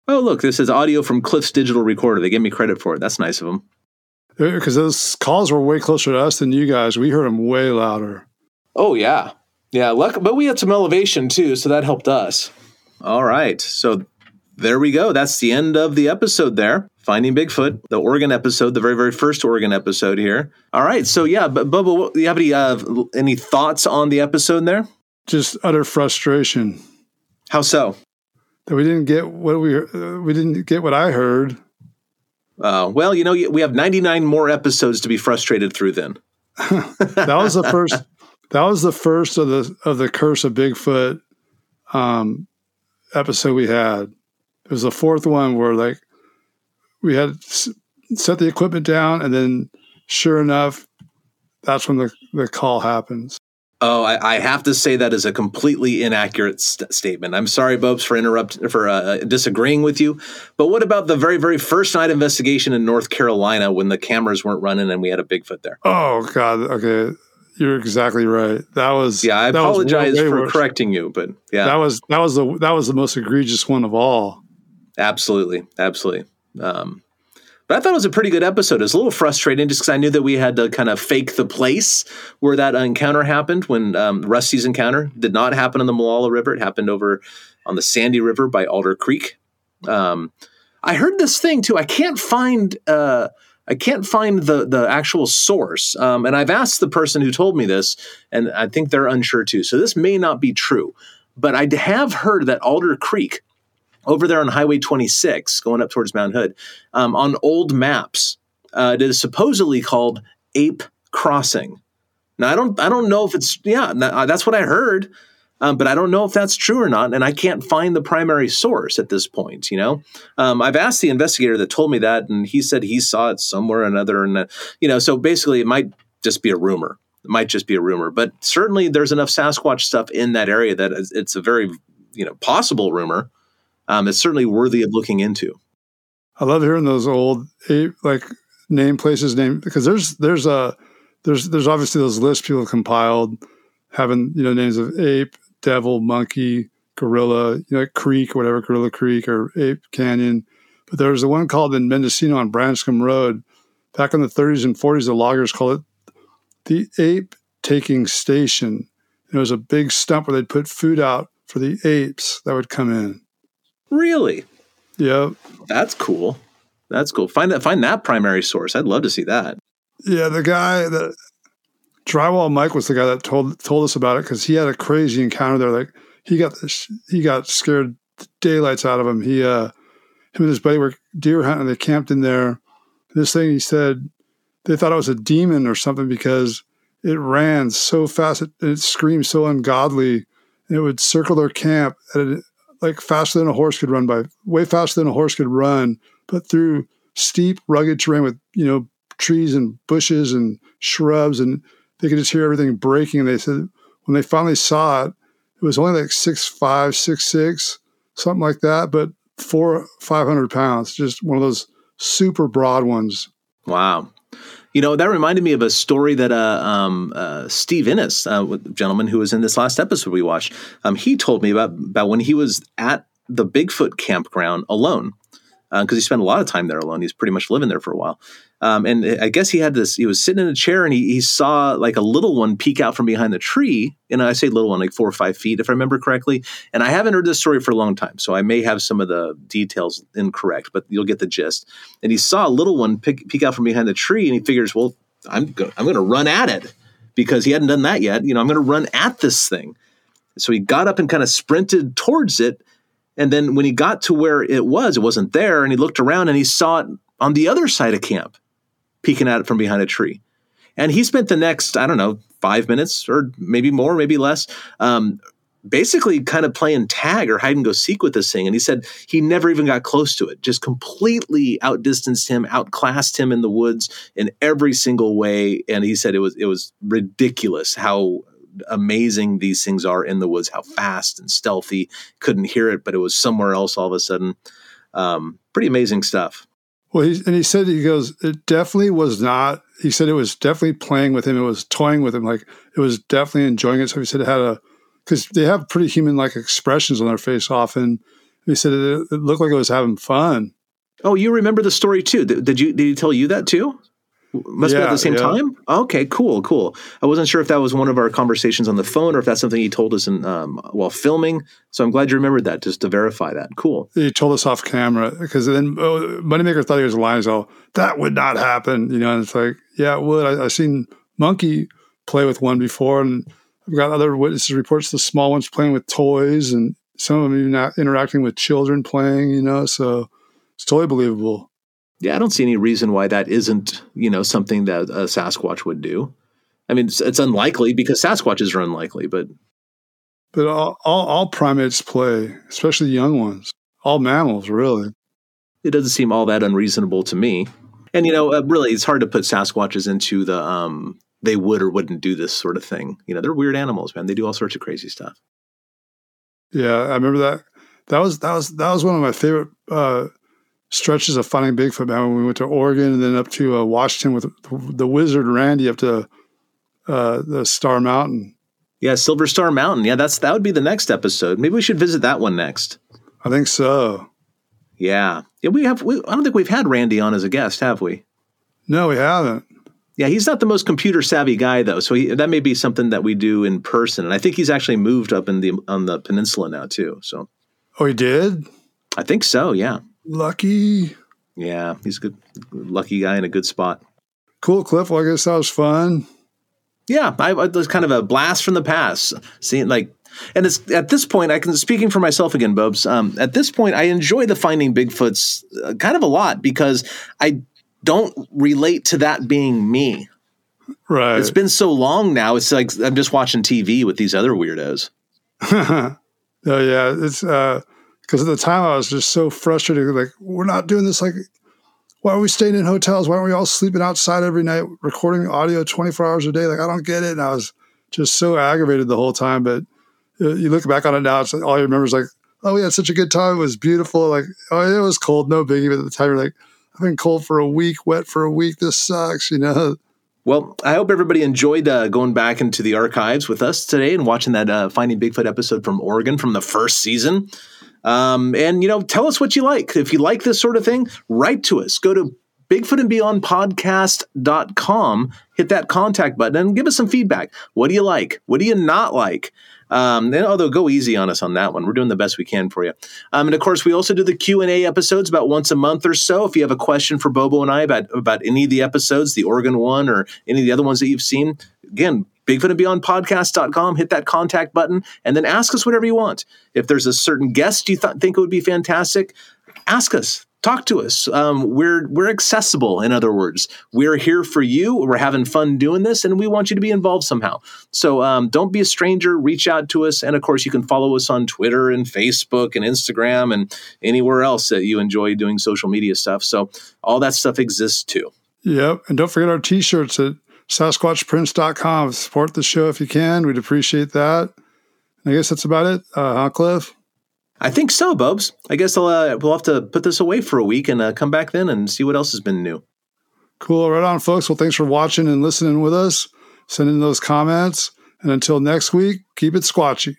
Speaker 1: Oh, look, this is audio from Cliff's digital recorder. They gave me credit for it. That's nice of them.
Speaker 2: Because those calls were way closer to us than you guys. We heard them way louder.
Speaker 1: Oh yeah, yeah. Luck, but we had some elevation too, so that helped us. All right, so there we go. That's the end of the episode. There, finding Bigfoot, the Oregon episode, the very very first Oregon episode here. All right, so yeah, but Bubba, do you have any uh, any thoughts on the episode there?
Speaker 2: Just utter frustration
Speaker 1: How so?
Speaker 2: that we didn't get what we uh, we didn't get what I heard.
Speaker 1: Uh, well, you know, we have 99 more episodes to be frustrated through. Then,
Speaker 2: That was the first. that was the first of the of the curse of Bigfoot um, episode we had. It was the fourth one where like we had s- set the equipment down, and then sure enough, that's when the the call happens.
Speaker 1: Oh, I, I have to say that is a completely inaccurate st- statement. I'm sorry, Bobes, for interrupt for uh, disagreeing with you. But what about the very, very first night investigation in North Carolina when the cameras weren't running and we had a Bigfoot there?
Speaker 2: Oh God! Okay, you're exactly right. That was
Speaker 1: Yeah, I
Speaker 2: that was way-
Speaker 1: apologize
Speaker 2: way
Speaker 1: for
Speaker 2: worse.
Speaker 1: correcting you, but yeah,
Speaker 2: That was that was the that was the most egregious one of all.
Speaker 1: absolutely, absolutely. Um, but I thought it was a pretty good episode. It was a little frustrating just because I knew that we had to kind of fake the place where that encounter happened when um, Rusty's encounter did not happen on the Molalla River. It happened over on the Sandy River by Alder Creek. Um, I heard this thing too. I can't find. Uh, I can't find the the actual source, um, and I've asked the person who told me this, and I think they're unsure too. So this may not be true, but I have heard that Alder Creek over there on Highway 26, going up towards Mount Hood, um, on old maps, uh, it is supposedly called Ape Crossing. Now I don't I don't know if it's yeah uh, that's what I heard, um, but I don't know if that's true or not, and I can't find the primary source at this point. You know, um, I've asked the investigator that told me that, and he said he saw it somewhere or another, and uh, you know, so basically it might just be a rumor. It might just be a rumor, but certainly there's enough Sasquatch stuff in that area that it's- it's a very you know possible rumor. Um, it's certainly worthy of looking into.
Speaker 2: I love hearing those old like name places name because there's there's a there's there's obviously those lists people have compiled having you know names of ape, devil, monkey, gorilla, you know creek, whatever, gorilla creek or ape canyon. But there was the one called in Mendocino on Branscomb Road. Back in the 30s and 40s, the loggers called it the ape taking station. And it was a big stump where they'd put food out for the apes that would come in.
Speaker 1: Really,
Speaker 2: Yep.
Speaker 1: that's cool. That's cool. Find that. Find that primary source. I'd love to see that.
Speaker 2: Yeah, the guy that drywall Mike was the guy that told told us about it because he had a crazy encounter there. Like he got he got scared daylights out of him. He uh him and his buddy were deer hunting. They camped in there. This thing he said they thought it was a demon or something because it ran so fast it, it screamed so ungodly and it would circle their camp at a, like faster than a horse could run by way faster than a horse could run but through steep rugged terrain with you know trees and bushes and shrubs and they could just hear everything breaking and they said when they finally saw it it was only like six five six six something like that but four five hundred pounds just one of those super broad ones
Speaker 1: Wow. You know, that reminded me of a story that uh, um, uh, Steve Innes, uh, gentleman who was in this last episode we watched, um, he told me about, about when he was at the Bigfoot campground alone, because he spent a lot of time there alone. He's pretty much living there for a while. Um, and I guess he had this, he was sitting in a chair and he, he saw like a little one peek out from behind the tree. And I say little one, like four or five feet, if I remember correctly. And I haven't heard this story for a long time, so I may have some of the details incorrect, but you'll get the gist. And he saw a little one peek, peek out from behind the tree, and he figures, well, I'm go- I'm going to run at it because he hadn't done that yet. You know, I'm going to run at this thing. So he got up and kind of sprinted towards it. And then when he got to where it was, it wasn't there. And he looked around and he saw it on the other side of camp, peeking at it from behind a tree. And he spent the next, I don't know, five minutes or maybe more, maybe less, um, basically kind of playing tag or hide and go seek with this thing. And he said he never even got close to it, just completely outdistanced him, outclassed him in the woods in every single way. And he said it was it was ridiculous how amazing these things are in the woods, how fast and stealthy. Couldn't hear it, but it was somewhere else all of a sudden. Um, pretty amazing stuff.
Speaker 2: Well, he, and he said he goes, it definitely was not. He said it was definitely playing with him. It was toying with him. Like it was definitely enjoying it. So he said it had a because they have pretty human like expressions on their face often. He said it, it looked like it was having fun.
Speaker 1: Oh, you remember the story too? Did, did you did he tell you that too? Must be at the same
Speaker 2: yeah.
Speaker 1: time. Okay, cool, cool. I wasn't sure if that was one of our conversations on the phone or if that's something he told us in um, while filming. So I'm glad you remembered that just to verify that. Cool.
Speaker 2: He told us off camera because then oh, Moneymaker thought he was lying. So that would not happen, you know. And it's like, yeah, it would. I, I've seen Monkey play with one before, and I've got other witnesses reports the small ones playing with toys, and some of them even interacting with children playing, you know. So it's totally believable.
Speaker 1: Yeah, I don't see any reason why that isn't you know something that a Sasquatch would do. I mean, it's, it's unlikely because Sasquatches are unlikely, but
Speaker 2: But all, all, all primates play, especially young ones. All mammals, really.
Speaker 1: it doesn't seem all that unreasonable to me. And you know, uh, really, it's hard to put Sasquatches into the um, they would or wouldn't do this sort of thing. You know, they're weird animals, man. They do all sorts of crazy stuff.
Speaker 2: Yeah, I remember that. That was that was that was one of my favorite uh, stretches of finding Bigfoot. Man, when we went to Oregon and then up to uh, Washington with the, the wizard Randy up to uh, the Star Mountain.
Speaker 1: Yeah, Silver Star Mountain. Yeah, that's that would be the next episode. Maybe we should visit that one next.
Speaker 2: I think so.
Speaker 1: Yeah, yeah. We have. We, I don't think we've had Randy on as a guest, have we?
Speaker 2: No, we haven't.
Speaker 1: Yeah, he's not the most computer savvy guy though, so he, that may be something that we do in person. And I think he's actually moved up in the on the peninsula now too. So
Speaker 2: Oh, he did.
Speaker 1: I think so. Yeah,
Speaker 2: Lucky.
Speaker 1: yeah. He's a good, lucky guy in a good spot.
Speaker 2: Cool, Cliff. Well, I guess that was fun.
Speaker 1: Yeah, I, it was kind of a blast from the past. Seeing like, and it's at this point I can speaking for myself again, Bobs. Um, at this point, I enjoy the Finding Bigfoots uh, kind of a lot because I don't relate to that being me.
Speaker 2: Right.
Speaker 1: It's been so long now. It's like I'm just watching TV with these other weirdos.
Speaker 2: oh yeah, it's because at the time I was just so frustrated. Like, we're not doing this. Like, why are we staying in hotels? Why aren't we all sleeping outside every night, recording audio twenty four hours a day? Like, I don't get it. And I was just so aggravated the whole time. But uh, you look back on it now, it's like, all you remember is like, oh, we had such a good time. It was beautiful. Like, oh, it was cold, no biggie. But at the time, you're like, I've been cold for a week, wet for a week. This sucks, you know.
Speaker 1: Well, I hope everybody enjoyed uh, going back into the archives with us today and watching that uh, Finding Bigfoot episode from Oregon from the first season. Um, and, you know, tell us what you like. If you like this sort of thing, write to us. Go to Bigfoot and Beyond podcast.com, hit that contact button and give us some feedback. What do you like? What do you not like? Um, and although go easy on us on that one, we're doing the best we can for you. Um, and of course, we also do the Q and A episodes about once a month or so. If you have a question for Bobo and I about about any of the episodes, the Oregon one or any of the other ones that you've seen, again, Bigfoot and Beyond podcast.com, hit that contact button, and then ask us whatever you want. If there's a certain guest you th- think would be fantastic, ask us. Talk to us. Um, we're we're accessible. In other words, we're here for you. We're having fun doing this, and we want you to be involved somehow. So um, don't be a stranger. Reach out to us, and of course, you can follow us on Twitter and Facebook and Instagram and anywhere else that you enjoy doing social media stuff. So all that stuff exists too.
Speaker 2: Yep. And don't forget our t shirts at SasquatchPrints.com. Support the show if you can. We'd appreciate that. I guess that's about it, uh, huh, Cliff?
Speaker 1: I think so, Bubs. I guess I'll, uh, we'll have to put this away for a week and uh, come back then and see what else has been new.
Speaker 2: Cool. Right on, folks. Well, thanks for watching and listening with us. Send in those comments. And until next week, keep it squatchy.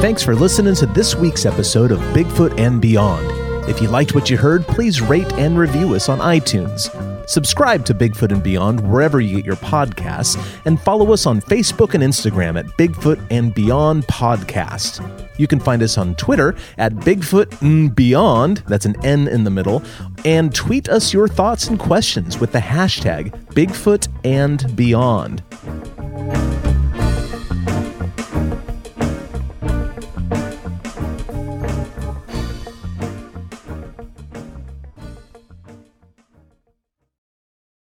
Speaker 1: Thanks for listening to this week's episode of Bigfoot and Beyond. If you liked what you heard, please rate and review us on iTunes. Subscribe to Bigfoot and Beyond wherever you get your podcasts, and follow us on Facebook and Instagram at Bigfoot and Beyond Podcast. You can find us on Twitter at Bigfoot and Beyond, that's an N in the middle, and tweet us your thoughts and questions with the hashtag Bigfoot and Beyond.